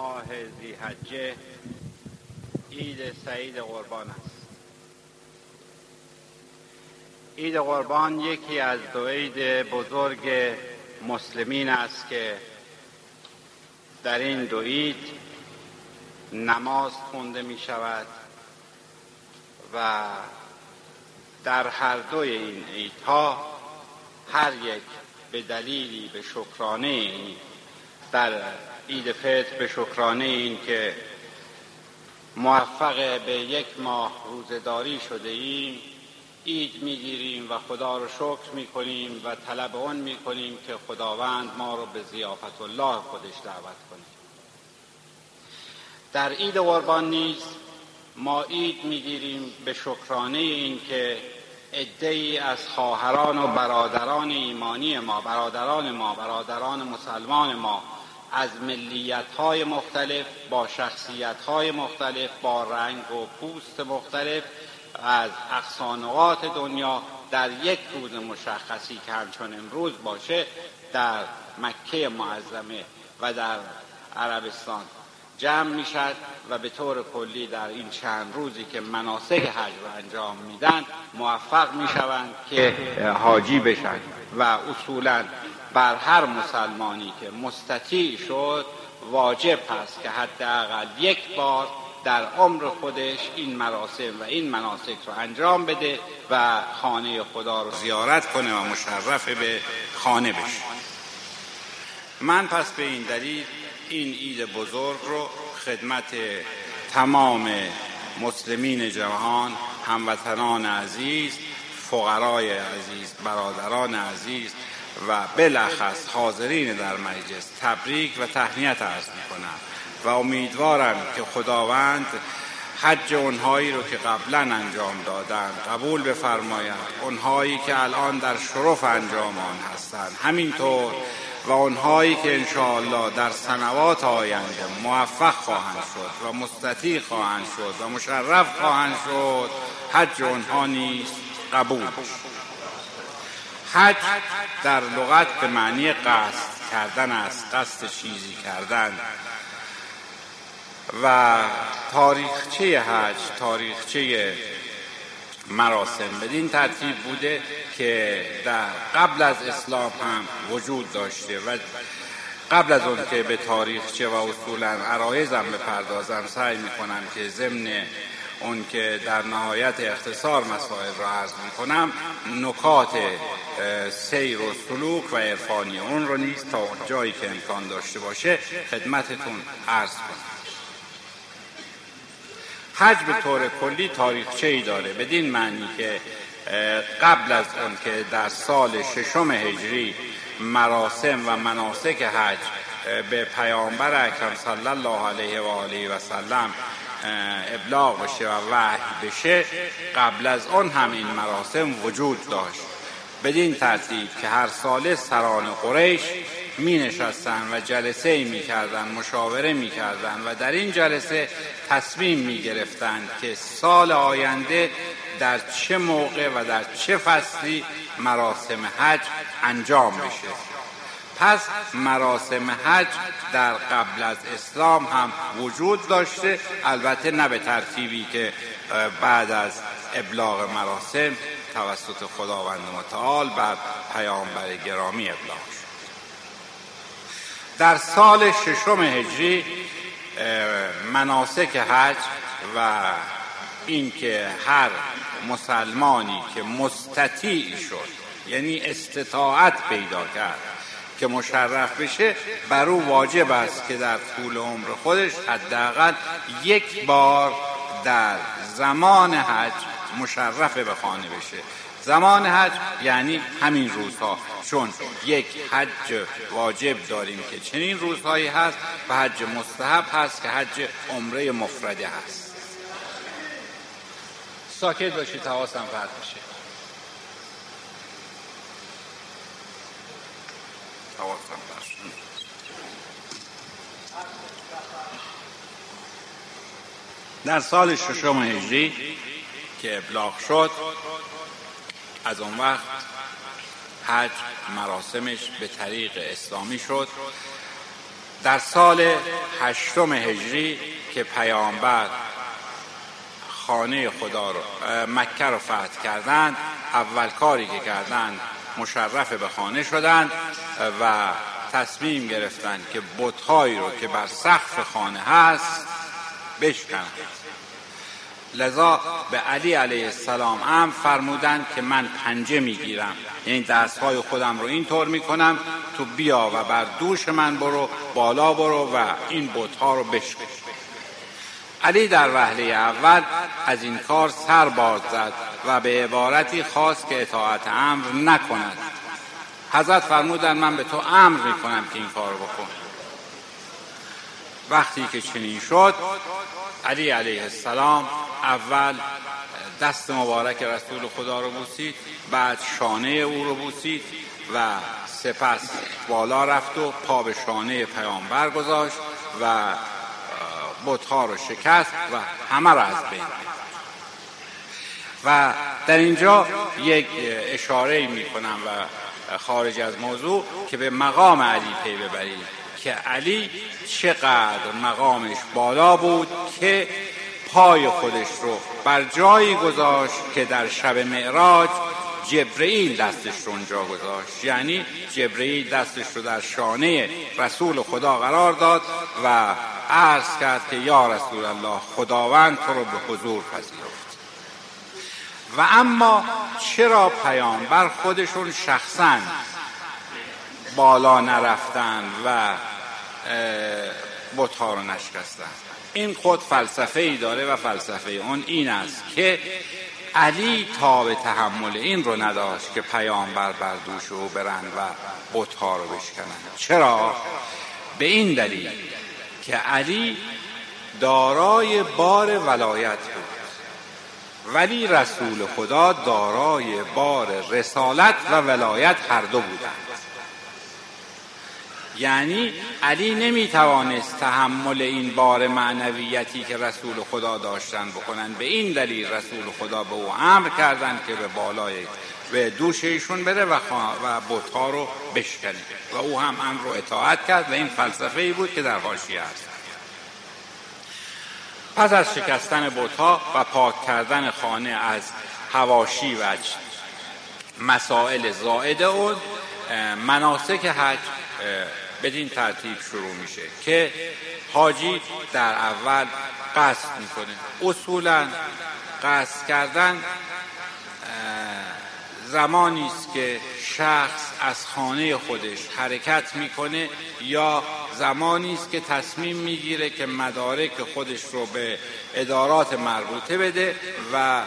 ماه زیحجه عید سعید قربان است. عید قربان یکی از دو عید بزرگ مسلمین است که در این دو عید نماز خونده می شود و در هر دوی این عیدها هر یک به دلیلی به شکرانه در عید فطر به شکرانه این که موفق به یک ماه روزداری شده ایم. عید می‌گیریم و خدا رو شکر می‌کنیم و طلب اون می‌کنیم که خداوند ما رو به زیافت الله خودش دعوت کنه. در عید قربان نیز ما عید می‌گیریم به شکرانه این که ای از خواهران و برادران ایمانی ما برادران ما برادران مسلمان ما از ملیت های مختلف با شخصیت های مختلف با رنگ و پوست مختلف از اقصانقات دنیا در یک روز مشخصی که همچون امروز باشه در مکه معظمه و در عربستان جمع می‌شد و به طور کلی در این چند روزی که مناسک حج رو انجام میدن موفق می‌شوند که حاجی بشن و اصولا بر هر مسلمانی که مستطیع شد واجب هست که حداقل یک بار در عمر خودش این مراسم و این مناسک رو انجام بده و خانه خدا رو زیارت کنه و مشرف به خانه بشه. من پس به این دلیل این عید بزرگ رو خدمت تمام مسلمین جهان هموطنان عزیز فقرای عزیز برادران عزیز و بلخص حاضرین در مجلس تبریک و تهنیت عرض می کنم و امیدوارم که خداوند حج اونهایی رو که قبلا انجام دادن قبول بفرماید. اونهایی که الان در شرف انجام آن هستند همینطور و اونهایی که انشاءالله در سنوات آینده موفق خواهند شد و مستطیع خواهند شد و مشرف خواهند شد حج اونها نیست قبول حج در لغت به معنی قصد کردن است قصد چیزی کردن. و تاریخچه حج تاریخچه مراسم بدین ترتیب بوده که در قبل از اسلام هم وجود داشته و قبل از اون که به تاریخچه و اصولا عرایزم بپردازم سعی می‌کنم که ضمن اون که در نهایت اختصار مسائل را عرض می‌کنم نکات سیر و سلوک و عرفانی اون رو نیست تا جایی که امکان داشته باشه خدمتتون عرض کنم. حج به طور کلی تاریخچه ای داره بدین معنی که قبل از اون که در سال ششم هجری مراسم و مناسک حج به پیامبر اکرم صلی الله علیه و آله و سلم ابلاغ بشه و وحی بشه قبل از آن هم این مراسم وجود داشت. بدین ترتیب که هر ساله سران قریش می نشستن و جلسه می کردن مشاوره می کردن و در این جلسه تصمیم می گرفتن که سال آینده در چه موقع و در چه فصلی مراسم حج انجام بشه. پس مراسم حج در قبل از اسلام هم وجود داشته. البته نه به ترتیبی که بعد از ابلاغ مراسم توسط خداوند متعال بر پیامبر گرامی ابلاغ شد. در سال ششم هجری مناسک حج و اینکه هر مسلمانی که مستطیع شد یعنی استطاعت پیدا کرد که مشرف بشه بر او واجب است که در طول عمر خودش حداقل یک بار در زمان حج مشرف به خانه بشه. زمان حج یعنی همین روزها. چون یک حج واجب داریم که چنین روزهایی هست و حج مستحب هست که حج عمره مفرده هست. ساکت باشید حواسم فرد بشه در سال ششم هجری که ابلاغ شد از اون وقت حج مراسمش به طریق اسلامی شد. در سال هشتم هجری که پیامبر خانه خدا رو مکه رو فتح کردند اول کاری که کردند مشرف به خانه شدند و تصمیم گرفتند که بتهایی رو که بر سقف خانه هست بشکنند. لذا به علی علیه السلام هم فرمودند که من پنجه می‌گیرم. یعنی دستهای خودم رو اینطور می‌کنم تو بیا و بر دوش من برو بالا برو و این بتها رو بشکن. علی در وهله اول از این کار سر باز زد و به عبارتی خواست که اطاعت امر نکند. حضرت فرمودن من به تو امر می‌کنم که این کار بکن وقتی که چنین شد علی علیه السلام اول دست مبارک رسول خدا رو بوسید بعد شانه او رو بوسید و سپس بالا رفت و پا به شانه پیامبر گذاشت و بتها رو شکست و همه را از بین و در اینجا یک اشاره می کنم و خارج از موضوع که به مقام علی پی ببرید که علی چقدر مقامش بالا بود که پای خودش رو بر جایی گذاشت که در شب معراج جبرئیل دستش رو اونجا گذاشت. یعنی جبرئیل دستش رو در شانه رسول خدا قرار داد و عرض کرد که یا رسول الله خداوند تو رو به حضور پذیرفت. و اما چرا پیامبر خودشون شخصا بالا نرفتن و بتها رو نشکستن. این خود فلسفه ای داره و فلسفه اون این است که علی تا به تحمل این رو نداشت که پیامبر بر دوش او برن و بتها رو بشکنن. چرا؟ به این دلیل که علی دارای بار ولایت بود. ولی رسول خدا دارای بار رسالت و ولایت هر دو بودند. یعنی علی نمی‌توانست تحمل این بار معنویتی که رسول خدا داشتن بکنن. به این دلیل رسول خدا به او امر کردند که به بالای به دوش ایشون بره و, و بتها رو بشکنه. و او هم امر رو اطاعت کرد و این فلسفه ای بود که در حاشیه است. پس از شکستن بتها و پاک کردن خانه از هواشی و مسائل زائد اون مناسک حج بدین ترتیب شروع میشه که حاجی در اول قصد می‌کنه. اصولا قصد کردن زمانی است که شخص از خانه خودش حرکت می‌کنه یا زمانی است که تصمیم می‌گیره که مدارک خودش رو به ادارات مربوطه بده و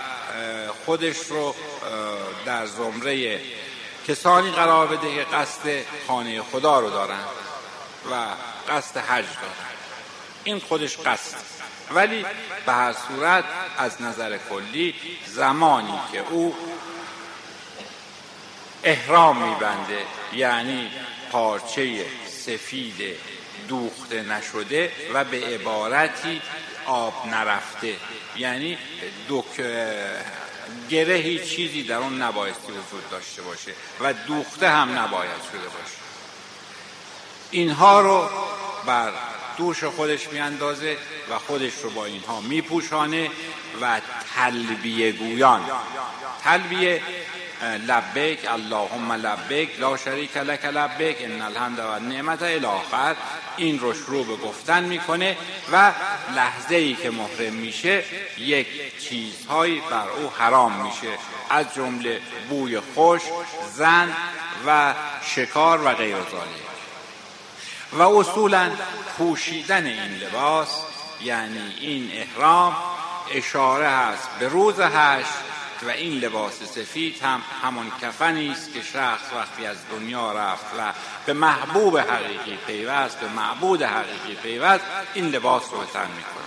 خودش رو در زمره کسانی قرار بده که قصد خانه خدا رو دارن و قصد حج دارن. این خودش قصد. ولی به هر صورت از نظر کلی زمانی که او احرام میبنده یعنی پارچه سفید دوخته نشده و به عبارتی آب نرفته. یعنی دک گره چیزی در اون نبایستی وجود داشته باشه و دوخته هم نباید شده باشه. اینها رو بر دوش خودش میاندازه و خودش رو با اینها میپوشانه و تلبیه گویان. تلبیه لبیک اللهم لبیک لا شریک لک لبیک ان الحمد و نعمت الاخر این رو شروع به گفتن می‌کنه و لحظه ای که محرم میشه یک چیزهایی بر او حرام میشه. از جمله بوی خوش زن و شکار و غیر و اصولا پوشیدن این لباس یعنی این احرام اشاره هست به روز هشت و این لباس سفید هم همون کفنی است که شخص وقتی از دنیا رفت و به محبوب حقیقی پیوست به معبود حقیقی پیوست این لباس رو تن می‌کنه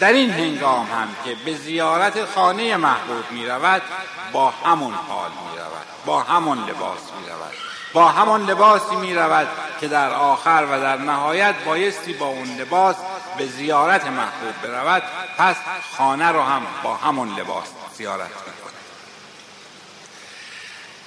در این هنگام هم که به زیارت خانه محبوب می رود با همون حال می رود با همون لباس می رود با همان لباسی می رود که در آخر و در نهایت بایستی با اون لباس به زیارت محبوب برود پس خانه رو هم با همون لباس زیارت می‌کنه.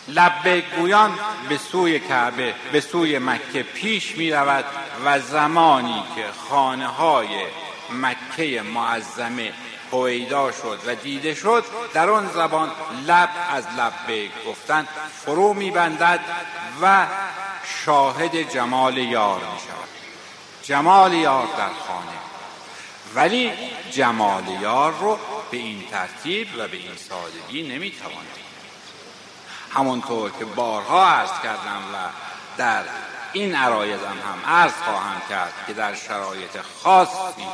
لبه گویان به سوی کعبه به سوی مکه پیش می رود و زمانی که خانه های مکه معظمه هویدا شد و دیده شد در آن زبان لب از لبه گفتن فرو میبندد و شاهد جمال یار می شود جمال یار در خانه. ولی جمال یار رو به این ترتیب و به این سادگی نمی‌توان همونطور که بارها عرض کردم و در این عرایزم هم عرض خواهم کرد که در شرایط خاصی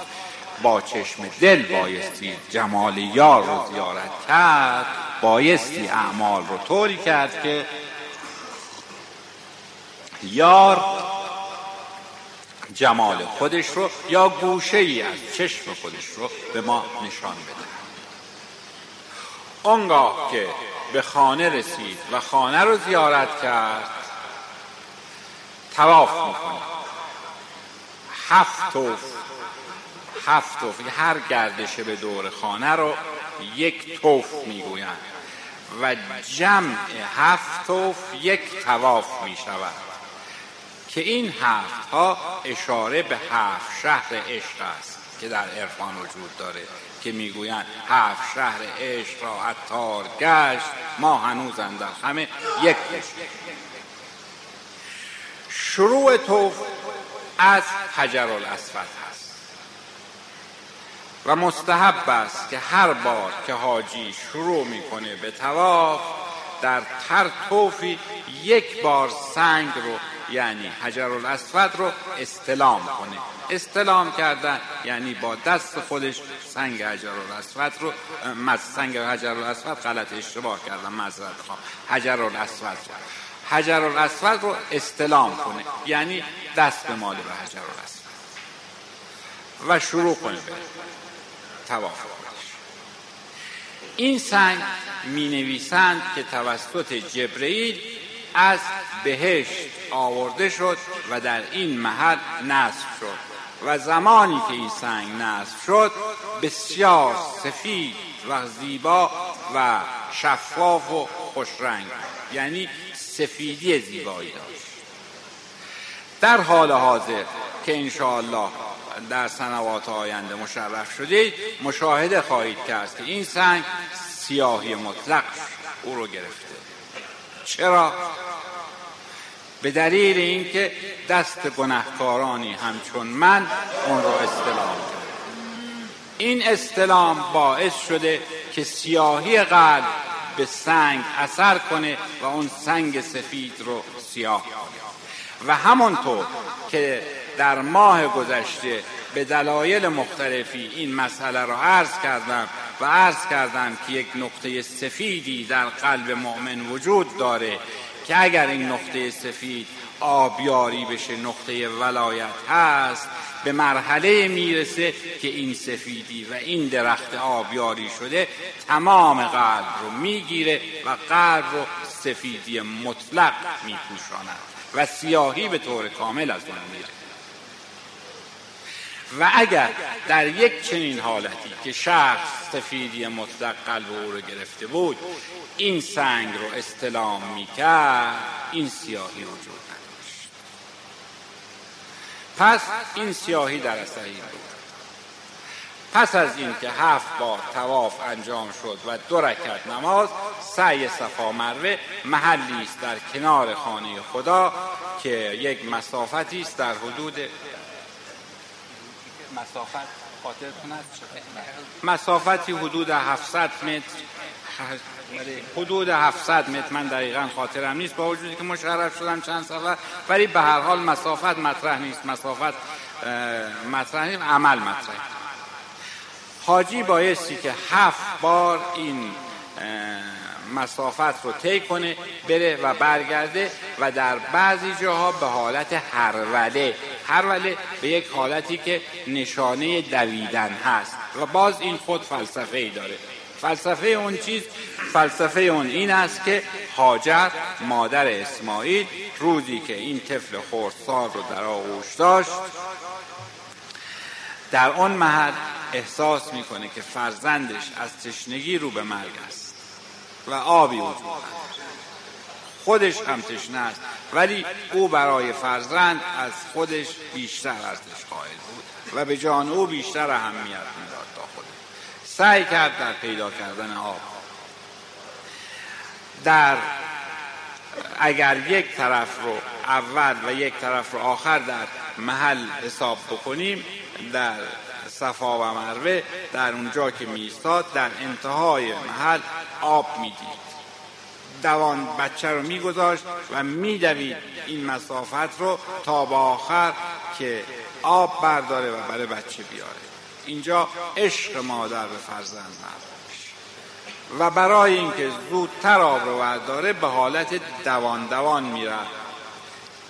با چشم دل بایستی جمال یار رو زیارت کرد بایستی اعمال رو طوری کرد که یار جمال خودش رو یا گوشه ای از چشم خودش رو به ما نشان بده. آنگاه که به خانه رسید و خانه رو زیارت کرد تواف می‌کنه. هفت توف هفت توف هر گردش به دور خانه رو یک توف می‌گویند و جمع هفت توف یک تواف می شود که این هفت ها اشاره به هفت شهر عشق است که در عرفان وجود داره که می‌گویند هفت شهر عشق را عطار گشت ما هنوز در همه یک شروع توف از حجر الاسود هست و مستحب است که هر بار که حاجی شروع می‌کنه به تواف در هر توفی یک بار سنگ رو یعنی حجر الاسود رو استلام کنه. استلام کردن یعنی با دست خودش سنگ حجر الاسود رو سنگ حجر الاسود غلط اشتباه کردم معذرت خواهم حجر الاسود رو حجر الاسود رو استلام کنه. یعنی دست به مال به حجر الاسود و شروع کنه به تواف. این سنگ می نویسند که توسط جبرئیل از بهشت آورده شد و در این محل نصب شد و زمانی که این سنگ نصب شد بسیار سفید و زیبا و شفاف و خوشرنگ یعنی سفیدی زیبایی داشت. در حال حاضر که انشاءالله در سنوات آینده مشرف شدید مشاهده خواهید کرد که این سنگ سیاهی مطلق او رو گرفته. چرا؟ به دلیل اینکه دست گنهکارانی همچون من اون رو استلام کرد این استلام باعث شده که سیاهی قلب به سنگ اثر کنه و اون سنگ سفید رو سیاه کنه و همانطور که در ماه گذشته به دلایل مختلفی این مسئله را عرض کردم و عرض کردم که یک نقطه سفیدی در قلب مؤمن وجود داره که اگر این نقطه سفید آبیاری بشه نقطه ولایت هست به مرحله می‌رسه که این سفیدی و این درخت آبیاری شده تمام قلب رو می‌گیره و قلب رو سفیدی مطلق میپوشاند و سیاهی به طور کامل از اون میره و اگر در یک چنین حالتی که شخص سفیدی مطلق قلب او رو گرفته بود این سنگ رو استلام می‌کرد این سیاهی وجود نداشت. پس این سیاهی در اثر بود. پس از اینکه هفت بار تواف انجام شد و دو رکعت نماز سعی صفا مروه محلی است در کنار خانه خدا که یک مسافتی است در حدود مسافت خاطر مسافتی حدود 700 متر. حدود 700 متر. من دقیقا خاطرم نیست. با وجودی که مشرف شدم چند سفر ولی به هر حال مسافت مطرح نیست. مسافت مطرح نیست. عمل مطرح. حاجی بایستی که هفت بار این مسافت رو طی کنه بره و برگرده و در بعضی جاها به حالت هروله. هروله به یک حالتی که نشانه دویدن هست و باز این خود فلسفه ای داره. فلسفه اون چیز فلسفه اون این است که هاجر مادر اسماعیل روزی که این طفل خردسال رو در آغوش داشت در آن محل احساس می‌کنه که فرزندش از تشنگی رو به مرگ است. و آبی وجود خودش هم تشنه است ولی او برای فرزند از خودش بیشتر ارزش قائل بود و به جان او بیشتر اهمیت می‌داد تا خودش. سعی کرد در پیدا کردن آب در اگر یک طرف رو اول و یک طرف رو آخر در محل حساب بکنیم در صفا و مروه در اونجا که میستاد در انتهای محل آب می‌دید. دوان بچه رو میگذاشت و میدوید این مسافت رو تا با آخر که آب برداره و برای بچه بیاره. اینجا عشق مادر به فرزند و برای اینکه زودتر آب رو برداره به حالت دوان دوان میره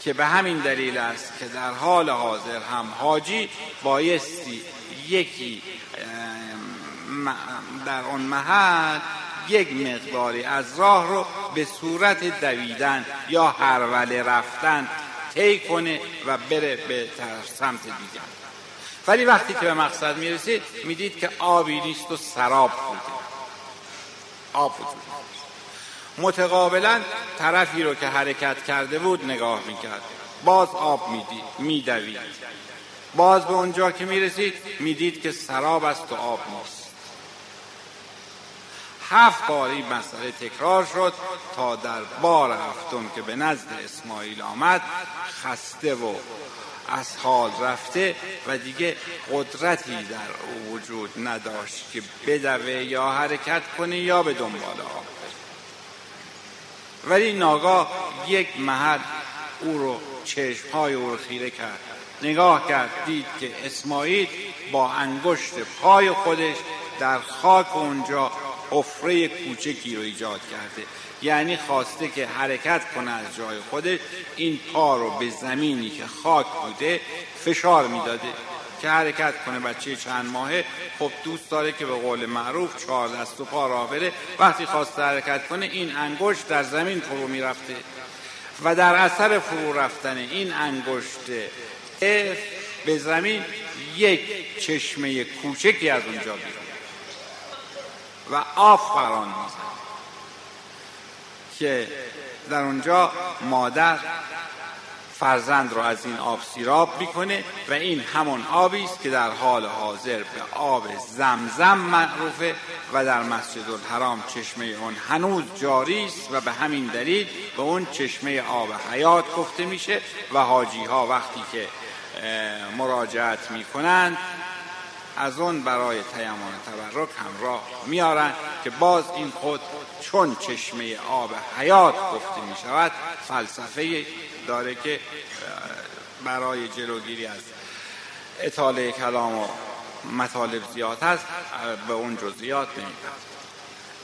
که به همین دلیل است که در حال حاضر هم حاجی بایستی یکی در آن محل یک مقداری از راه رو به صورت دویدن یا هروله رفتن طی کنه و بره به سمت دیگر. ولی وقتی که به مقصد می‌رسید می‌دید که آبی نیست و سراب بوده. آب وجود متقابلا طرفی رو که حرکت کرده بود نگاه می‌کرد. باز آب می‌دید میدوید. باز به اونجا که می‌رسید می‌دید که سراب است و آب نیست هفت بار این مسئله تکرار شد تا در بار هفتم که به نزد اسماعیل آمد خسته و از حال رفته و دیگه قدرتی در او وجود نداشت که بدوه یا حرکت کنه یا به دنبال آب ولی ناگاه یک محل او رو چشمهای او رو خیره کرد. نگاه کرد دید که اسماعیل با انگشت پای خودش در خاک اونجا حفره کوچکی رو ایجاد کرده. یعنی خواسته که حرکت کنه از جای خودش. این پا رو به زمینی که خاک بوده فشار می‌داده. که حرکت کنه بچه چند ماهه خب دوست داره که به قول معروف چهار دست و پا راه بره. وقتی خواسته حرکت کنه این انگشت در زمین فرو می‌رفته. و در اثر فرو رفتن این انگشت به زمین یک چشمه کوچکی از اونجا بیرون. و آف فران میزن که در اونجا مادر فرزند رو از این آب سیراب می‌کنه و این همون آبی است که در حال حاضر به آب زمزم معروفه و در مسجد الحرام چشمه اون هنوز جاری است و به همین دلیل به اون چشمه آب حیات گفته میشه و حاجی ها وقتی که مراجعت می‌کنند. از اون برای تیمان تبرک همراه میارن که باز این خود چون چشمه آب حیات گفته می شود فلسفه داره که برای جلوگیری از اطاله کلام و مطالب زیاد هست به اون جزئیات نمیپرد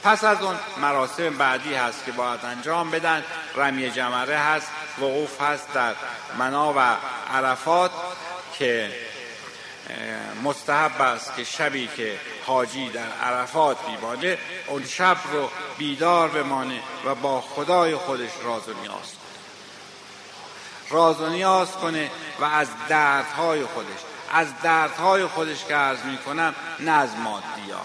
پس از اون مراسم بعدی هست که باید انجام بدن. رمی جمره هست وقوف هست در منا و عرفات که مستحب است که شبی که حاجی در عرفات بیمانه اون شب رو بیدار بمانه و با خدای خودش راز و نیاز راز و نیاز کنه و از دردهای خودش از دردهای خودش که عرض می کنم نه از مادیات.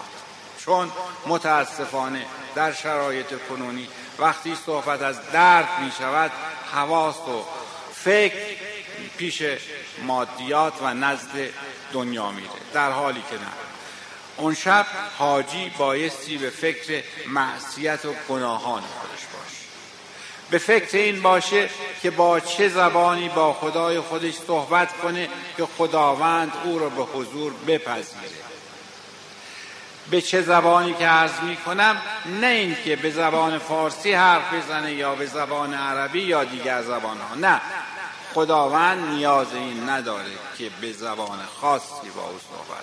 چون متاسفانه در شرایط کنونی وقتی صحبت از درد می شود حواس و فکر پیش مادیات و نزد دنیا میره. در حالی که نه. اون شب حاجی بایستی به فکر معصیت و گناهان خودش باشه. به فکر این باشه که با چه زبانی با خدای خودش صحبت کنه که خداوند او را به حضور بپذیره. به چه زبانی که عرض می کنم نه اینکه به زبان فارسی حرف بزنه یا به زبان عربی یا دیگر زبان ها نه. خداوند نیاز این نداره که به زبان خاصی با او صحبت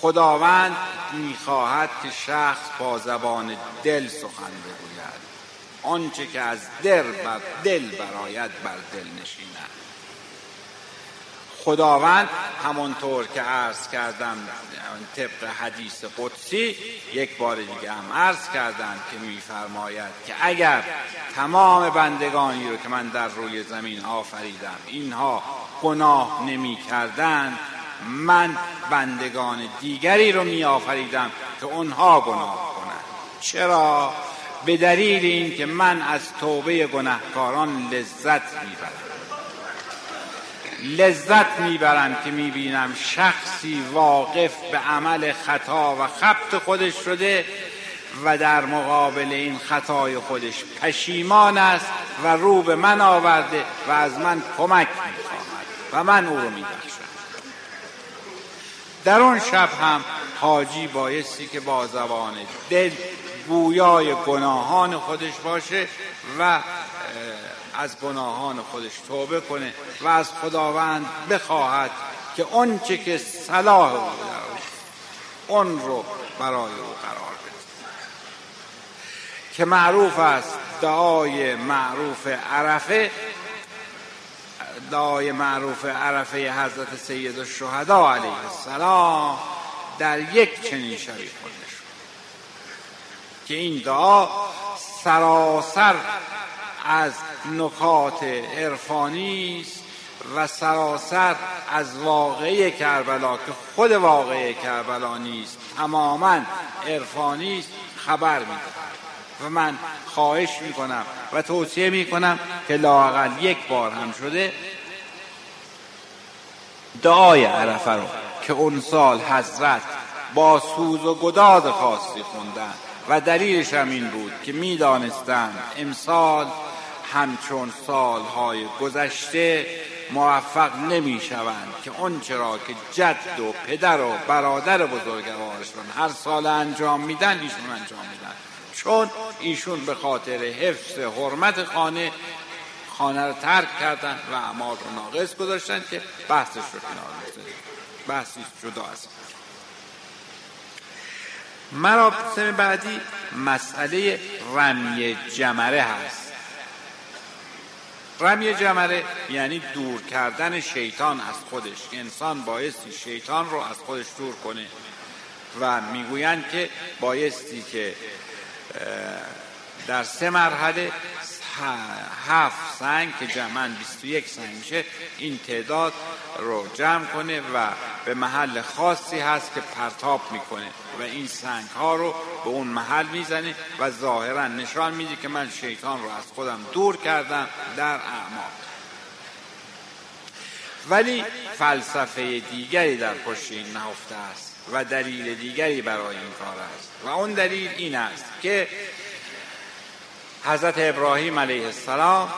خداوند می‌خواهد که شخص با زبان دل سخن بگوید. آنچه که از دل بر دل براید بر دل نشیند. خداوند همانطور که عرض کردم طبق حدیث قدسی یک بار دیگه هم عرض کردم که میفرماید که اگر تمام بندگانی رو که من در روی زمین آفریدم اینها گناه نمی کردن من بندگان دیگری رو می آفریدم که اونها گناه کنند. چرا؟ به دلیل اینکه من از توبه گناهکاران لذت می‌برم. لذت می‌برم که می‌بینم شخصی واقف به عمل خطا و خبت خودش شده و در مقابل این خطای خودش پشیمان است و رو به من آورده و از من کمک می‌خواهد و من او رو میبخشم. در اون شب هم حاجی بایستی که با زبان دل گویای گناهان خودش باشه و از گناهان خودش توبه کنه و از خداوند بخواهد که چه که صلاح او اون رو برای او قرار بده. که معروف است دعای معروف عرفه دعای معروف عرفه حضرت سید الشهدا علیه السلام در یک چنین شبی خونده شد. که این دعا سراسر از نکات عرفانی است و سراسر از واقعه کربلا که خود واقعه کربلا نیست تماما عرفانی است خبر میده و من خواهش می‌کنم و توصیه می‌کنم که لاقل یک بار هم شده دعای عرفه رو که اون سال حضرت با سوز و گداز خاصی خوندن و دلیلش هم این بود که می‌دانستند امسال همچون سالهای گذشته موفق نمی شوند که اون چرا که جد و پدر و برادر بزرگوارشون هر سال انجام میدن ایشون انجام میدن. چون ایشون به خاطر حفظ حرمت خانه خانه رو ترک کردن و اعمال رو ناقص گذاشتن که بحثش رو کنار بحثی جدا است. مراسم بعدی مسئله رمی جمره هست. رمی جمره یعنی دور کردن شیطان از خودش. انسان بایستی شیطان رو از خودش دور کنه. و می‌گویند که بایستی که در سه مرحله هفت سنگ که جمعا 21 سنگ میشه این تعداد رو جمع کنه و به محل خاصی هست که پرتاب می‌کنه و این سنگ ها رو به اون محل می‌زنه و ظاهرا نشان میده که من شیطان رو از خودم دور کردم در اعمال ولی فلسفه دیگری در پشت این نهفته است و دلیل دیگری برای این کار است و اون دلیل این است که حضرت ابراهیم علیه السلام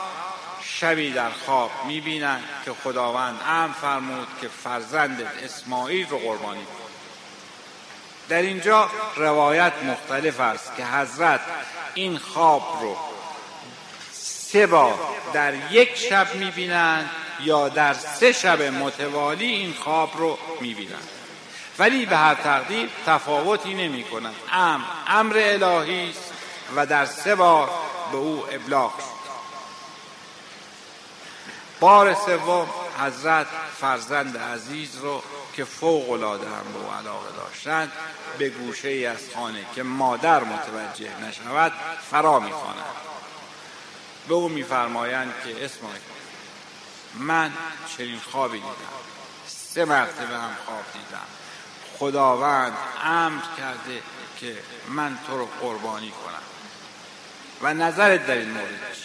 شبی در خواب می‌بینند که خداوند ام فرمود که فرزند اسماعیل رو قربانی کن. در اینجا روایت مختلف است که حضرت این خواب رو سه بار در یک شب می‌بینند یا در سه شب متوالی این خواب رو می‌بینند. ولی به هر تقدیر تفاوتی نمی کنند امر امر الهی است و در سه بار به او ابلاغ شد. بار سوم حضرت فرزند عزیز رو که فوق العاده هم به او علاقه داشتند به گوشه ای از خانه که مادر متوجه نشود فرا می‌خوانند. به او میفرمایند که اسماعیل من چنین خوابی دیدم. سه مرتبه هم خواب دیدم. خداوند امر کرده که من تو رو قربانی کنم. و نظرت در این مورد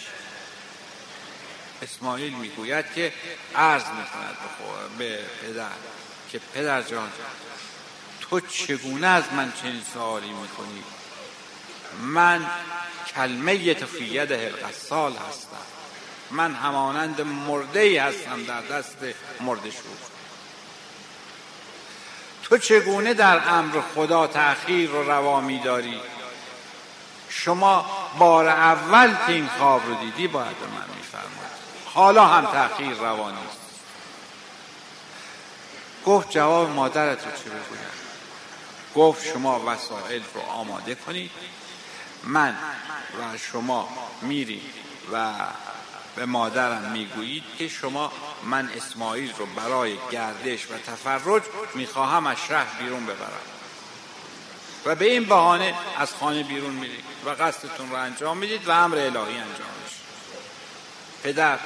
اسماعیل می‌گوید که عرض می‌کند به پدر که پدر جان تو چگونه از من چنین سوالی می‌کنی؟ من کلمه تفید هلقصال هستم. من همانند مرده ای هستم در دست مرده شد تو چگونه در امر خدا تأخیر رو روا میداری؟ شما بار اول که این خواب رو دیدی باید به من میفرماید حالا هم تأخیر روانی است. گفت جواب مادرت رو چه بگویم؟ گفت شما وسایل رو آماده کنید. من و شما میریم و به مادرم می‌گویید که شما من اسماعیل رو برای گردش و تفرج می‌خواهم از شهر بیرون ببرم. و به این بهانه از خانه بیرون میرید و قصدتون رو انجام می‌دید و امر الهی انجام میشه. پدر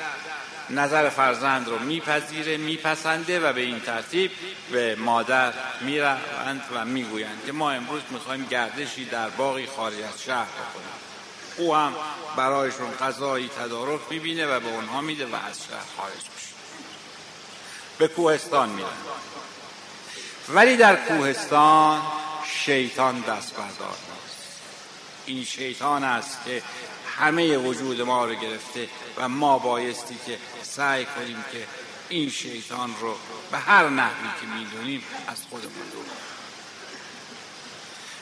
نظر فرزند رو میپذیره میپسنده و به این ترتیب به مادر می‌روند و می‌گویند که ما امروز می‌خوایم گردشی در باقی خارج از شهر بکنیم او هم برایشون غذایی تدارک می‌بینه و به اونها میده و از شهر خارج میشه. به کوهستان میرن ولی در کوهستان شیطان دست بردار نیست این شیطان است که همه وجود ما رو گرفته و ما بایستی که سعی کنیم که این شیطان رو به هر نحوی که می‌دونیم از خودمون دور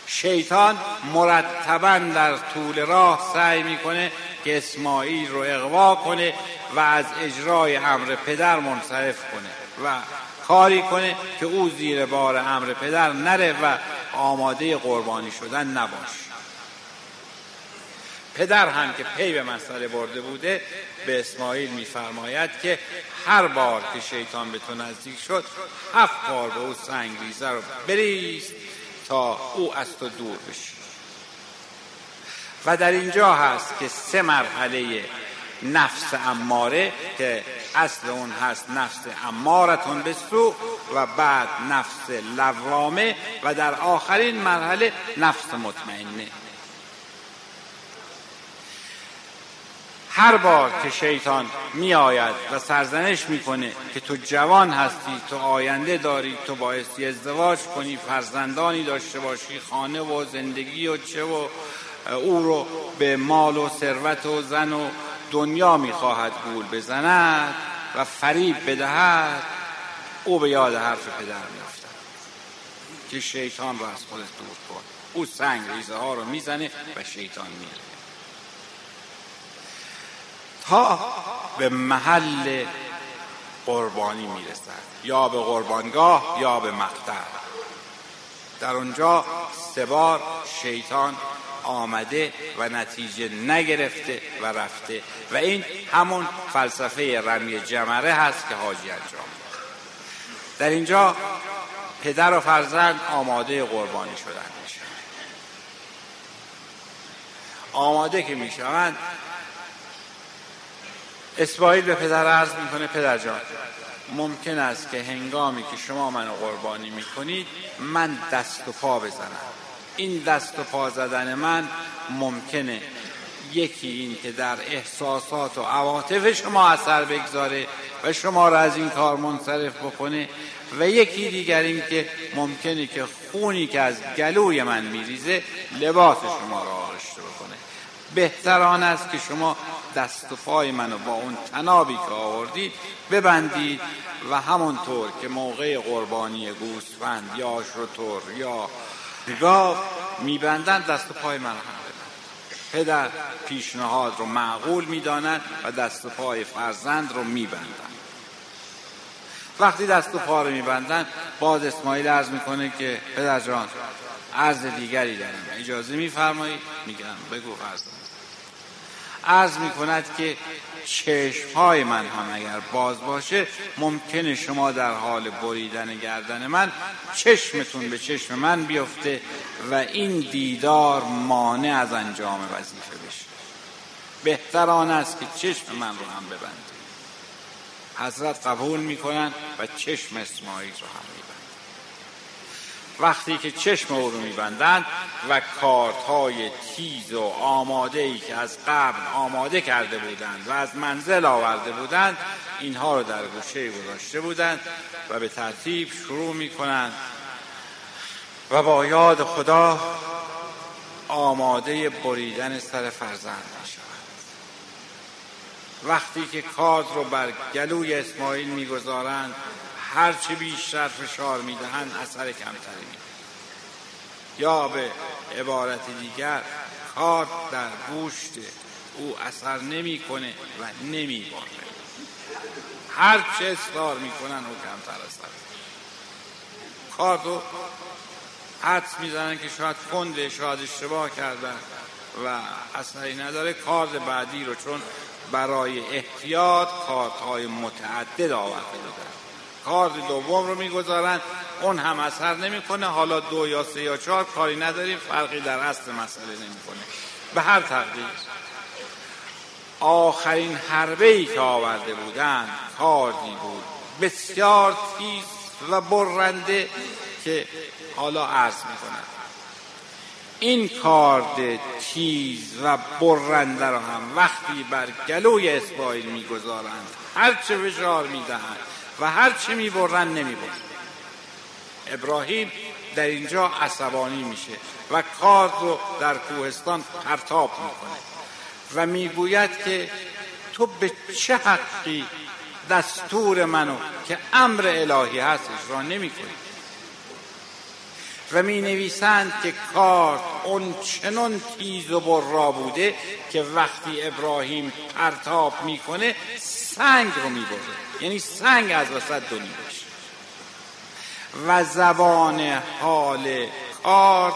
شیطان مرتبا در طول راه سعی می‌کنه که اسماعیل رو اقوا کنه و از اجرای امر پدر منصرف کنه و کاری کنه که او زیر بار امر پدر نره و آماده قربانی شدن نباشه پدر هم که پی به مسئله برده بوده به اسماعیل میفرماید که هر بار که شیطان به تو نزدیک شد هفت بار به او سنگ ریزه رو بریست تا او از تو دور بشه. و در اینجا هست که سه مرحله نفس اماره که اصل اون هست نفس امارتون به سو و بعد نفس لوامه و در آخرین مرحله نفس مطمئنه. هر بار که شیطان می آید و سرزنش می‌کنه که تو جوان هستی تو آینده داری تو بایستی ازدواج کنی فرزندانی داشته باشی خانه و زندگی و چه و او رو به مال و ثروت و زن و دنیا می‌خواهد گول بزند و فریب بدهد او به یاد حرف پدر میافتد که شیطان رو از خودت دور کن. او سنگ ریزه ها رو می‌زنه و شیطان میره. تا به محل قربانی می‌رسد. یا به قربانگاه یا به مقتل در اونجا سه بار شیطان آمده و نتیجه نگرفته و رفته. و این همون فلسفه رمی جمره هست که حاجی انجام در اینجا پدر و فرزند آماده قربانی شدن میشه. آماده که می‌شوند. اسماعیل به پدر عرض می‌کنه پدر جان ممکن است که هنگامی که شما منو قربانی می‌کنید من دست و پا بزنم. این دست و پا زدن من ممکنه. یکی این که در احساسات و عواطف شما اثر بگذاره و شما را از این کار منصرف بکنه و یکی دیگر این که ممکنه که خونی که از گلوی من میریزه لباس شما را آغشته بکنه. بهتر آن است که شما دست و پای منو با اون تنابی که آوردید ببندید و همونطور که موقع قربانی گوسفند یا شطور یا گاو میبندن دست و پای من هم پدر پیشنهاد رو معقول می‌دانند و دست و پای فرزند رو میبندند وقتی دست و پا رو میبندن باز اسماعیل عرض می‌کنه که پدر جان عرض دیگری داریم. اجازه میفرمایید میگم. بگو فرزند. عرض می کند که چشم های من هم اگر باز باشه ممکنه شما در حال بریدن گردن من چشمتون به چشم من بیفته و این دیدار مانع از انجام وظیفه بشه. بهتر آن است که چشم من رو هم ببندید. حضرت قبول می‌کنن و چشم اسماعیل رو هم وقتی که چشم او رو میبندند و کارت های تیز و آماده ای که از قبل آماده کرده بودند و از منزل آورده بودند اینها رو در گوشه گذاشته بودند و به ترتیب شروع می‌کنند و با یاد خدا آماده بریدن سر فرزند می‌شوند. وقتی که کارد رو بر گلوی اسماعیل می‌گذارند هرچه بیشتر فشار می‌دهند اثر کمتری می یا به عبارت دیگر کار در گوشت او اثر نمی‌کنه و نمیباره هر چه اصرار می‌کنن او کمتر اثر کار رو حدس می‌زنن که شاید کنده شاید اشتباه کردن و اثری نداره. کارد بعدی رو چون برای احتیاط کارت متعدد آورده. بودن کارد دوم رو می‌گذارن. اون هم اثر نمی‌کنه. حالا دو یا سه یا چهار کاری نداریم. فرقی در اصل مسئله نمی‌کنه. به هر تقدیر. آخرین حربه ای که آورده بودن کاردی بود. بسیار تیز و برنده که حالا عرض می‌کنن این کارد تیز و برنده را هم وقتی بر گلوی اسماعیل می‌گذارند هرچه فشار می‌دهند و هرچه می‌برند نمی‌برند ابراهیم در اینجا عصبانی میشه و کارد رو در کوهستان پرتاب می‌کنه و می‌گوید که تو به چه حقی دستور منو که امر الهی هست اجرا نمی کنی و می نویسند که کار اون چنان تیز و برا بوده که وقتی ابراهیم پرتاب می‌کنه سنگ رو می‌بره. یعنی سنگ از وسط دو بشه و زبان حال کار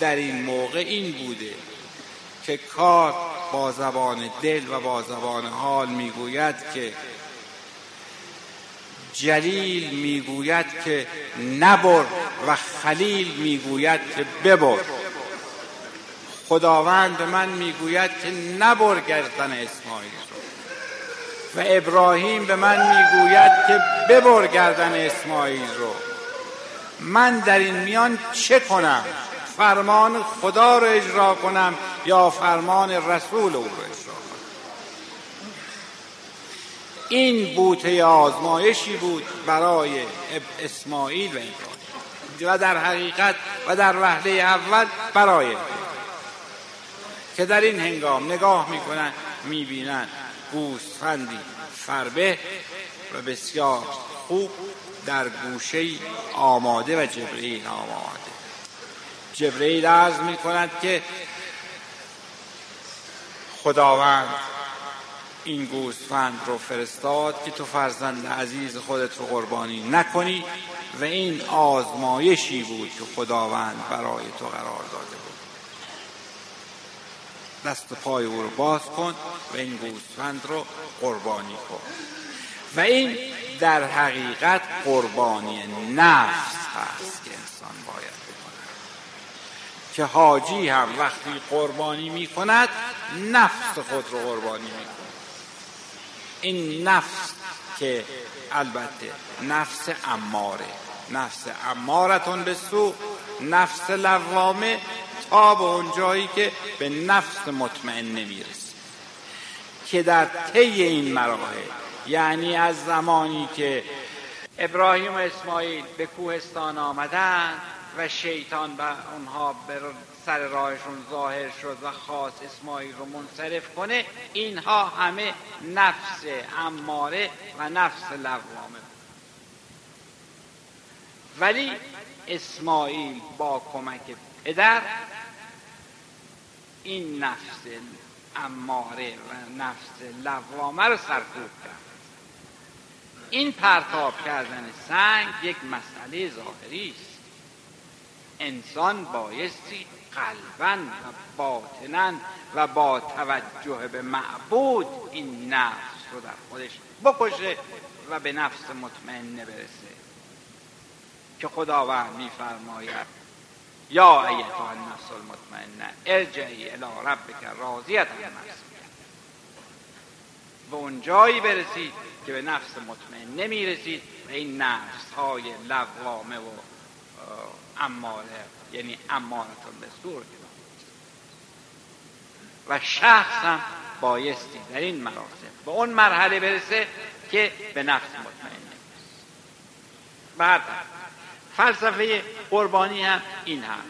در این موقع این بوده که کار با زبان دل و با زبان حال می‌گوید که جلیل می‌گوید که نبر و خلیل می‌گوید که ببر. خداوند من می‌گوید که نبر گردن اسماعیل. و ابراهیم به من می‌گوید که ببر گردن اسماعیل رو. من در این میان چه کنم؟ فرمان خدا رو اجرا کنم یا فرمان رسول او رو اجرا کنم؟ این بوته آزمایشی بود برای اسماعیل و ابراهیم و در حقیقت و در وحله اول برای که در این هنگام نگاه می‌کنن می‌بینن. گوسفندی فربه و بسیار خوب در گوشه آماده و جبرئیل آماده. جبرئیل عرض می کند که خداوند این گوسفند رو فرستاد که تو فرزند عزیز خودت رو قربانی نکنی و این آزمایشی بود که خداوند برای تو قرار داده. دست پای او رو باز کن و این گوسفند رو قربانی کن. و این در حقیقت قربانی نفس هست که انسان باید بکند. که حاجی هم وقتی قربانی می کند نفس خود رو قربانی می کند این نفس که البته نفس اماره نفس امارتون به سو نفس لوامه تا به اون جایی که به نفس مطمئن نمی‌رسه که در طی این مراحل یعنی از زمانی که ابراهیم و اسماعیل به کوهستان آمدن و شیطان و اونها به سر راهشون ظاهر شد و خواست اسماعیل رو منصرف کنه اینها همه نفس اماره و نفس لوامه ولی اسماعیل با کمک پدر این نفس اماره و نفس لوامه رو سرکوب کرد این پرتاب کردن سنگ یک مسئله ظاهری است انسان بایستی قلبا و باطنا و با توجه به معبود این نفس رو در خودش بکشه و به نفس مطمئنه برسه که خداوند میفرماید یا ایتها النفس المطمئنه ارجعی الی ربک راضیت مرضیه به اون جایی برسید که به نفس مطمئن نمی‌رسید و این نفس های لوامه و اماره یعنی امارتون به سور و شخص هم بایستی در این مراسم به اون مرحله برسه که به نفس مطمئن بعد فلسفه قربانی هم این هست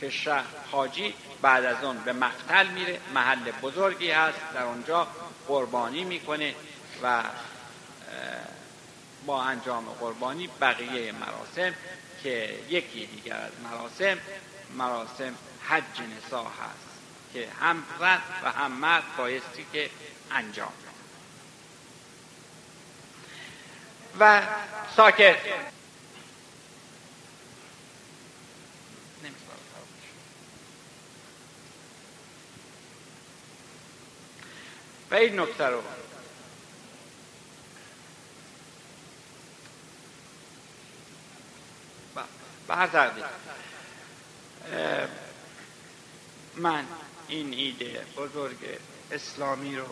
که شخص حاجی بعد از اون به مقتل میره محل بزرگی هست در اونجا قربانی می‌کنه و با انجام قربانی بقیه مراسم که یکی دیگر از مراسم مراسم حج نسا هست که هم زن و هم مرد بایستی که انجام و ساکت. و این نکته رو. به هر تقدیر. من این ایده بزرگ اسلامی رو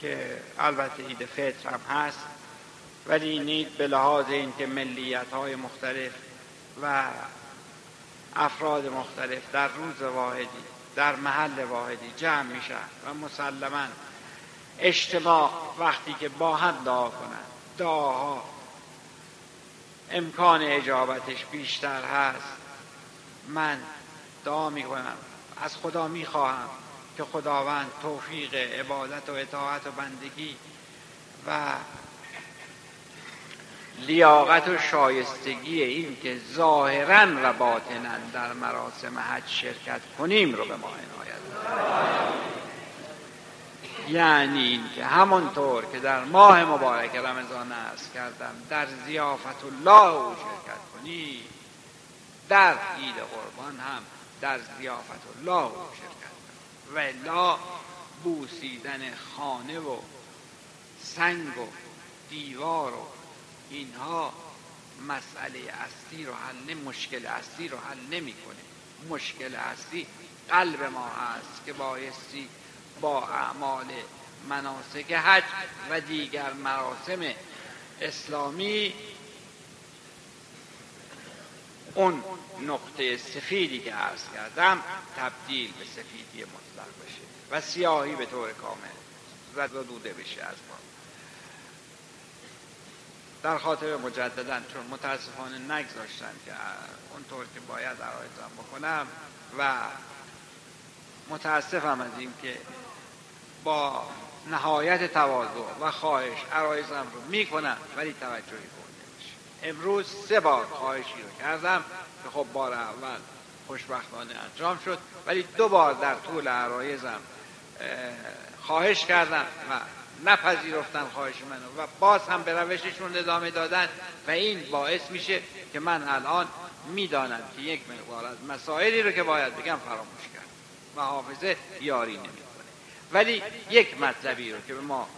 که البته ایده فطر هم هست ولی این به لحاظ اینکه ملیت های مختلف و افراد مختلف در روز واحدی در محل واحدی جمع میشن و مسلما اجتماع وقتی که با هم دعا کنند دعاها. امکان اجابتش بیشتر هست. من دعا می‌کنم. از خدا می‌خواهم که خداوند توفیق عبادت و اطاعت و بندگی و لیاقت و شایستگی این که ظاهرا و باطنا در مراسم حج شرکت کنیم رو به ما عنایت یعنی اینکه همونطور که در ماه مبارک رمضان است کردم در زیافت الله او شرکت کنیم در عید قربان هم در زیافت الله او شرکت کنیم و لا بوسیدن خانه و سنگ و دیوار و اینها مسئله اصلی رو حل مشکل اصلی رو حل نمی‌کنه مشکل اصلی قلب ما هست که بایستی با اعمال مناسک حج و دیگر مراسم اسلامی اون نقطه سفیدی که عرض کردم تبدیل به سفیدی مطلق بشه و سیاهی به طور کامل و دوده بشه از ما. در خاطر مجددا چون متاسفانه نگذاشتن که اونطور که باید عرایزم بکنم و متاسفم از این که با نهایت تواضع و خواهش عرایزم رو می‌کنم ولی توجهی کنده امروز سه بار خواهشی رو کردم که خب بار اول خوشبختانه انجام شد ولی دو بار در طول عرایزم خواهش کردم و نپذیرفتن خواهش منو و باز هم به روششون ادامه دادن و این باعث میشه که من الان می‌دانم که یک مقدار از مسائلی رو که باید بگم فراموش کرد و حافظه یاری نمی‌کنه ولی یک مطلبی رو که به ما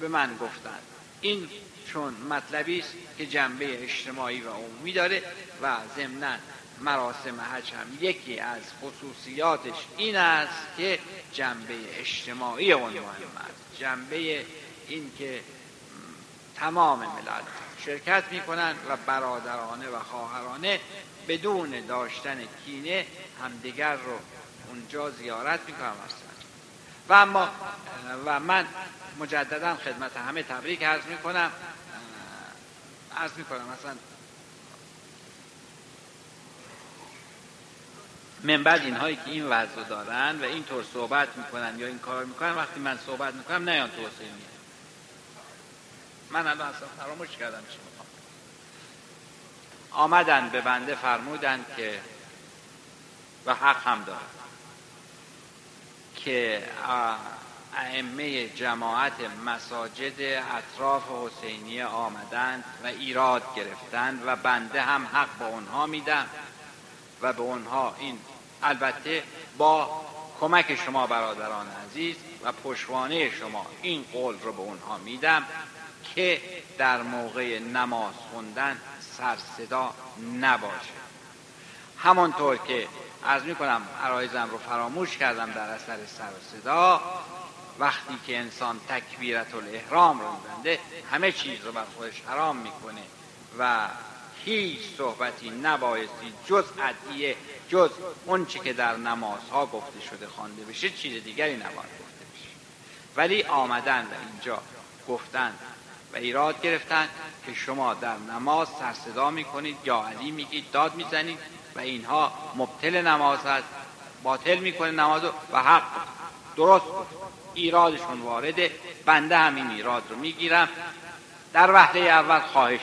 به من گفتن. این چون مطلبی است که جنبه اجتماعی و عمومی داره و ضمنا مراسم حج هم یکی از خصوصیاتش این است که جنبه اجتماعی اون مهم است. جنبه این که تمام ملل شرکت می‌کنن و برادرانه و خواهرانه بدون داشتن کینه همدیگر رو اونجا زیارت می‌کنن و اما و من مجددا خدمت همه تبریک عرض می‌کنم. عرض می‌کنم مثلا من بعد اینهایی که این وضع دارن و اینطور صحبت می‌کنن یا این کار می‌کنن وقتی من صحبت می‌کنم نیان توصیه میاد من الان اصلا فراموش کردم چی می‌خوام. آمدن به بنده فرمودن که و حق هم دارن که ائمه جماعت مساجد اطراف حسینیه آمدند و ایراد گرفتند و بنده هم حق با اونها میدم و به اونها این البته با کمک شما برادران عزیز و پشوانه شما این قول رو به اونها میدم که در موقع نماز خوندن سرصدا نباشه. همانطور که از می‌کنم عرایزم رو فراموش کردم در اثر سر و صدا. وقتی که انسان تکبیرت الاحرام رو میبنده همه چیز رو بر خودش حرام می‌کنه و هیچ صحبتی نبایستی جز عدیه جز اون چی که در نمازها گفته شده خوانده بشه چیز دیگری نباید گفته بشه. ولی آمدن و اینجا گفتن و ایراد گرفتن که شما در نماز سرصدا می‌کنید یا علی میگید داد می‌زنید و اینها مبتل نماز هست. باطل می‌کنه نماز و حق درست ایرادشون وارده. بنده همین ایراد رو می‌گیرم. در وحده اول خواهش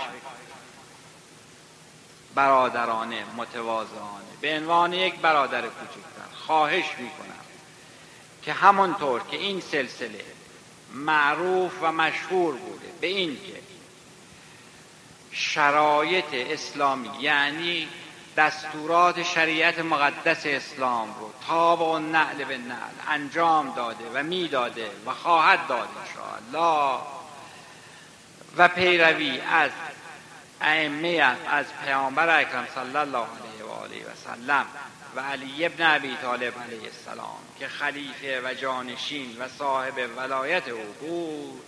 برادرانه متواضعانه به عنوان یک برادر کوچکتر. خواهش می‌کنم که همانطور که این سلسله معروف و مشهور بوده به این که شرایط اسلامی یعنی دستورات شریعت مقدس اسلام رو تا و نعل به نعل انجام داده و می‌داده و خواهد داد انشاءالله. و پیروی از ائمه از پیامبر اکرم صلی الله علیه و آله و سلم و علی ابن ابی طالب علیه السلام که خلیفه و جانشین و صاحب ولایت او بود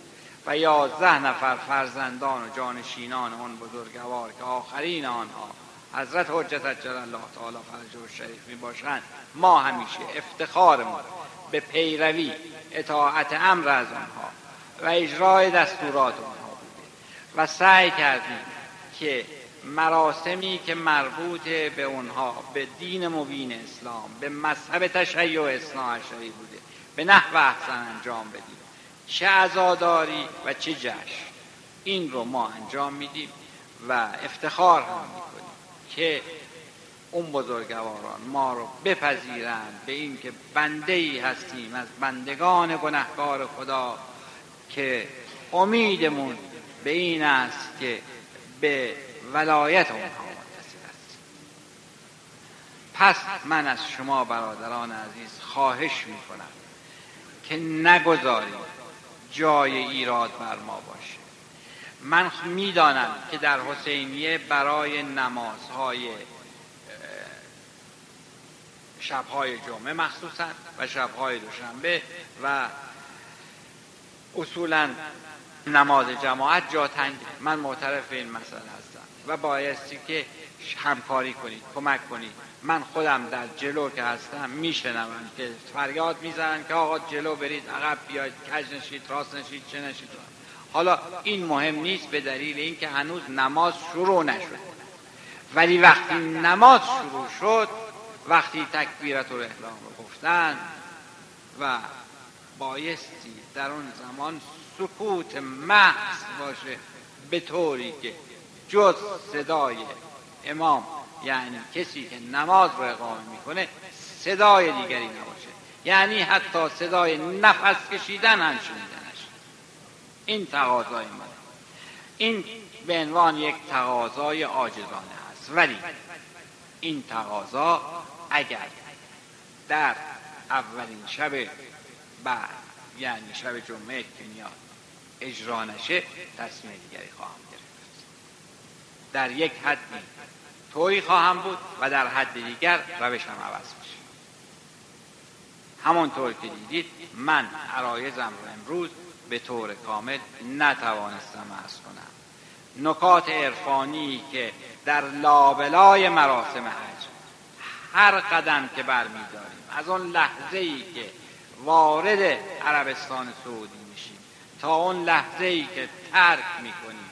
و یازده نفر فرزندان و جانشینان آن بزرگوار که آخرین آنها حضرت حجت اجل الله تعالی فرجه شریف می باشند ما همیشه افتخارمون به پیروی اطاعت امر از آنها و اجرای دستورات آنها بوده. و سعی کردیم که مراسمی که مربوط به اونها به دین مبین اسلام به مذهب تشیع اسلام شریف بوده به نحو احسن انجام بدیم. چه عزاداری و چه جشن. این رو ما انجام میدیم و افتخار هم می‌کنیم. که اون بزرگواران ما رو بپذیرند به اینکه بنده ای هستیم از بندگان گنهکار خدا که امیدمون به این است که به ولایت اونها پس من از شما برادران عزیز خواهش می‌کنم که نگذاریم جای ایراد بر ما باشه. من می‌دانم که در حسینیه برای نمازهای شبهای جمعه مخصوصا و شبهای دوشنبه و اصولا نماز جماعت جا تنگ. من معترف این مسئله هستم و بایستی که همکاری کنید کمک کنید من خودم در جلو که هستم میشنوم که فریاد می‌زنن که آقا جلو برید عقب بیاید کج نشید راست نشید چه نشید. حالا این مهم نیست به دلیل اینکه هنوز نماز شروع نشد. ولی وقتی نماز شروع شد وقتی تکبیرت و احرام رو گفتن و بایستی در اون زمان سکوت محض باشه به طوری که جز صدای امام یعنی کسی که نماز رو اقامه می‌کنه صدای دیگری نباشه. یعنی حتی صدای نفس کشیدن هم این تقاضای من. این به عنوان یک تقاضای عاجزانه است. ولی این تقاضا اگر در اولین شب بعد یعنی شب جمعه که میاد اجرا نشه تصمیم دیگری خواهم گرفت. در یک حدی طوری خواهم بود و در حد دیگر روشم عوض میشه. همانطور که دیدید من عرایزم رو امروز به طور کامل نتوانستم از کنم. نکات عرفانی که در لابلای مراسم حج هر قدم که برمیداریم از اون لحظه ای که وارد عربستان سعودی میشیم تا اون لحظه ای که ترک می‌کنیم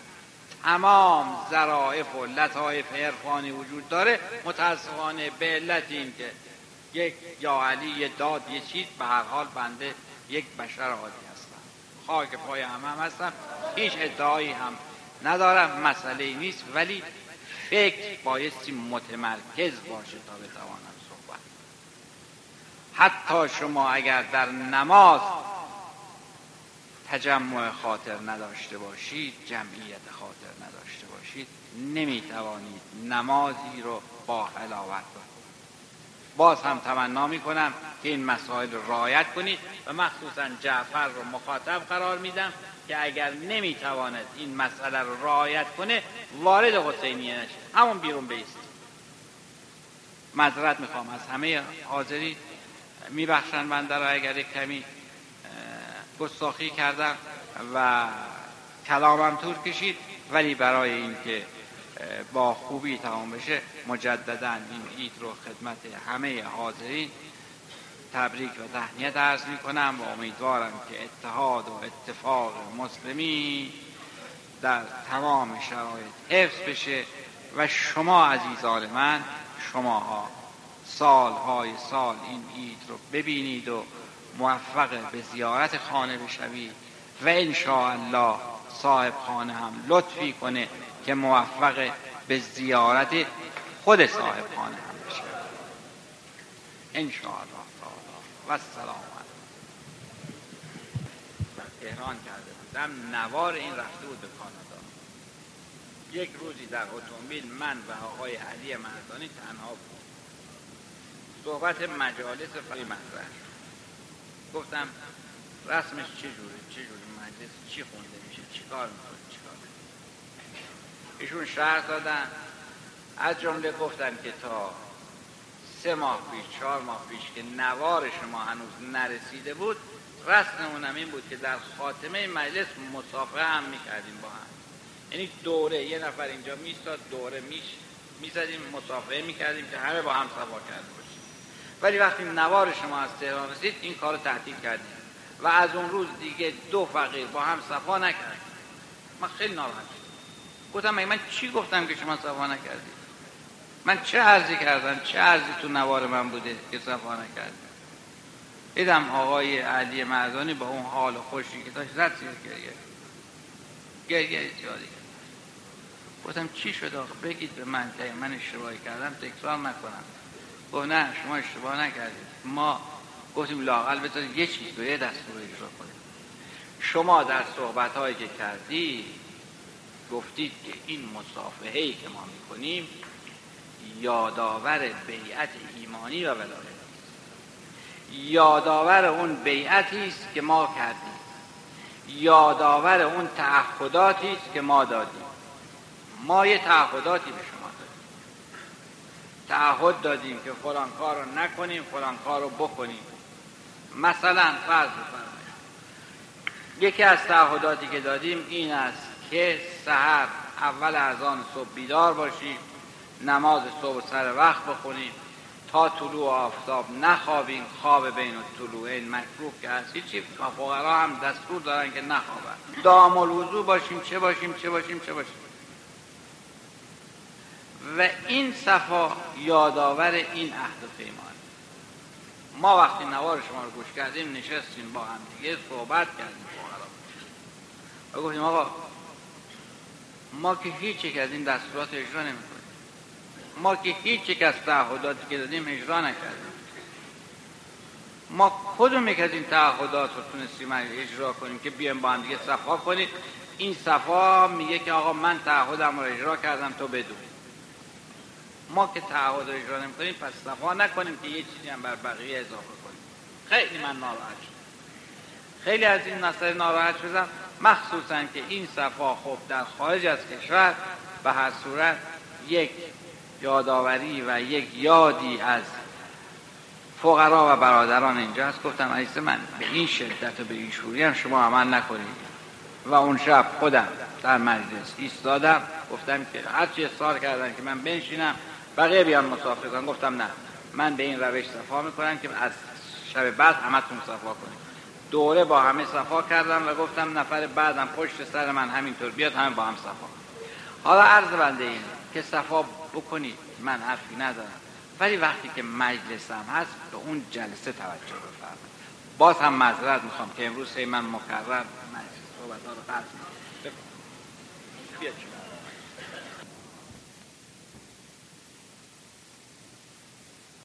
تمام ظرائف و لطایف عرفانی وجود داره. متاسفانه به علت این که یک یا علی یه داد یه چیز به هر حال بنده یک بشر عادی خاک پای هم هم هستم. هیچ ادعایی هم ندارم. مسئله نیست ولی فکر بایستی متمرکز باشه تا بتوانم صحبت حتی شما اگر در نماز تجمع خاطر نداشته باشید جمعیت خاطر نداشته باشید نمی‌توانید نمازی رو با حلاوت باز هم تمنا می کنم که این مسائل رعایت کنید و مخصوصا جعفر رو مخاطب قرار میدم که اگر نمی‌تواند این مسئله رو رعایت کنه وارد حسینیه نشه. همون بیرون بیست مذرت می‌خوام. از همه حاضری میبخشن من در اگر کمی گستاخی کردم و کلامم طور کشید ولی برای اینکه با خوبی تمام بشه مجددا این عید رو خدمت همه حاضرین تبریک و تهنیت عرض می کنم و امیدوارم که اتحاد و اتفاق مسلمی در تمام شرایط حفظ بشه و شما عزیزان من شماها سالهای سال این عید رو ببینید و موفق به زیارت خانه بشوید و الله صاحب خانه هم لطفی کنه که موفق به زیارت خود صاحب خانه هم بشه. انشاءالله. و سلام تهران کرده بودم. نوار این رفته بود به کانادا. یک روزی در اتومبیل من و آقای علی مردانی تنها بود صحبت مجالس فری مطرح گفتم رسمش چجوره چجوره مجلس؟ چی خونده میشه؟ چی کار می‌کنه؟ ایشون شهر دادن. از جمله گفتن که تا سه ماه پیش چهار ماه پیش که نوار شما هنوز نرسیده بود رسممون این بود که در خاتمه مجلس مسافه هم می‌کردیم با هم. یعنی دوره یه نفر اینجا میستاد دوره میش می‌زدیم مصافحه می‌کردیم که همه با هم سوا کرده باشیم. ولی وقتی نوار شما از تهران رسید این کار تعطیل کردیم. و از اون روز دیگه دو فقیر با هم صفا نکردیم. من خیلی ناراحت گفتم من چی گفتم که شما صفا نکردید؟ من چه عرضی کردم؟ چه عرضی تو نوار من بوده که صفا نکردم؟ دیدم آقای علی مردانی با اون حال خوشی که داشت زد زیر گریه. گریه زیادی گفتم چی شد آقا؟ بگید به من. که من اشتباهی کردم. تکرار نکنم. گفت نه شما اشتباه نکردید. ما گفتیم لاقل بذارید یه چیز رو یه دستور اجرا کنید شما در صحبت هایی که کردید گفتید که این مصافحه که ما می‌کنیم یادآور بیعت ایمانی و ولایت یادآور اون بیعتی است که ما کردیم. یادآور اون تعهداتی است که ما دادیم. ما یه تعهداتی به شما دادیم. تعهد دادیم که فلان کار رو نکنیم فلان کار رو بکنیم. مثلا فرض بفرمایید. یکی از تعهداتی که دادیم این است که سحر اول از آن صبح بیدار باشیم نماز صبح سر وقت بخونیم تا طلوع آفتاب نخوابیم خواب بین این مکروه که هست هیچی فقرا هم دستور دارن که نخوابن. دام الوضو باشیم چه باشیم چه باشیم چه باشیم. و این صفا یادآور این عهد و پیمان. ما وقتی نوار شما رو گوش کردیم نشستیم با هم دیگه صحبت کردیم و گفتیم آقا ما که هیچ یک از این دستورات اجرا نمی ما که هیچ یک از تعهداتی که دادیم اجرا نکردیم. ما کدوم یک از این تعهدات رو تونستیم اجرا کنیم که بیایم با هم دیگه صفا کنیم؟ این صفا میگه که آقا من تعهدم رو اجرا کردم تو بدون ما که تعهد رو اجرا نمی کنیم پس صفا نکنیم که یه چیزی هم بر بقیه اضافه کنیم. خیلی من ناراحت خیلی از این مسئله ناراحت شدم مخصوصا که این صفا خب در خارج از کشور به هر صورت یک یادآوری و یک یادی از فقرا و برادران اینجا هست گفتم عزیز من به این شدت و به این شوری هم شما عمل نکنید. و اون شب خودم در مجلس ایستادم. گفتم که هرچی اصرار کردن که من بنشینم بقیه بیان مسافر گفتم نه من به این روش صفا می‌کنم که از شب بعد همتون صفا کنید. دوره با همه صفا کردم و گفتم نفر بعدم پشت سر من همینطور بیاد همه با هم صفا. حالا عرض بنده این که صفا بکنید من حرفی ندارم. ولی وقتی که مجلسم هست به اون جلسه توجه بفرمایید. باز هم معذرت می‌خوام که امروز من مکرر مجلس صحبت ها رو قطع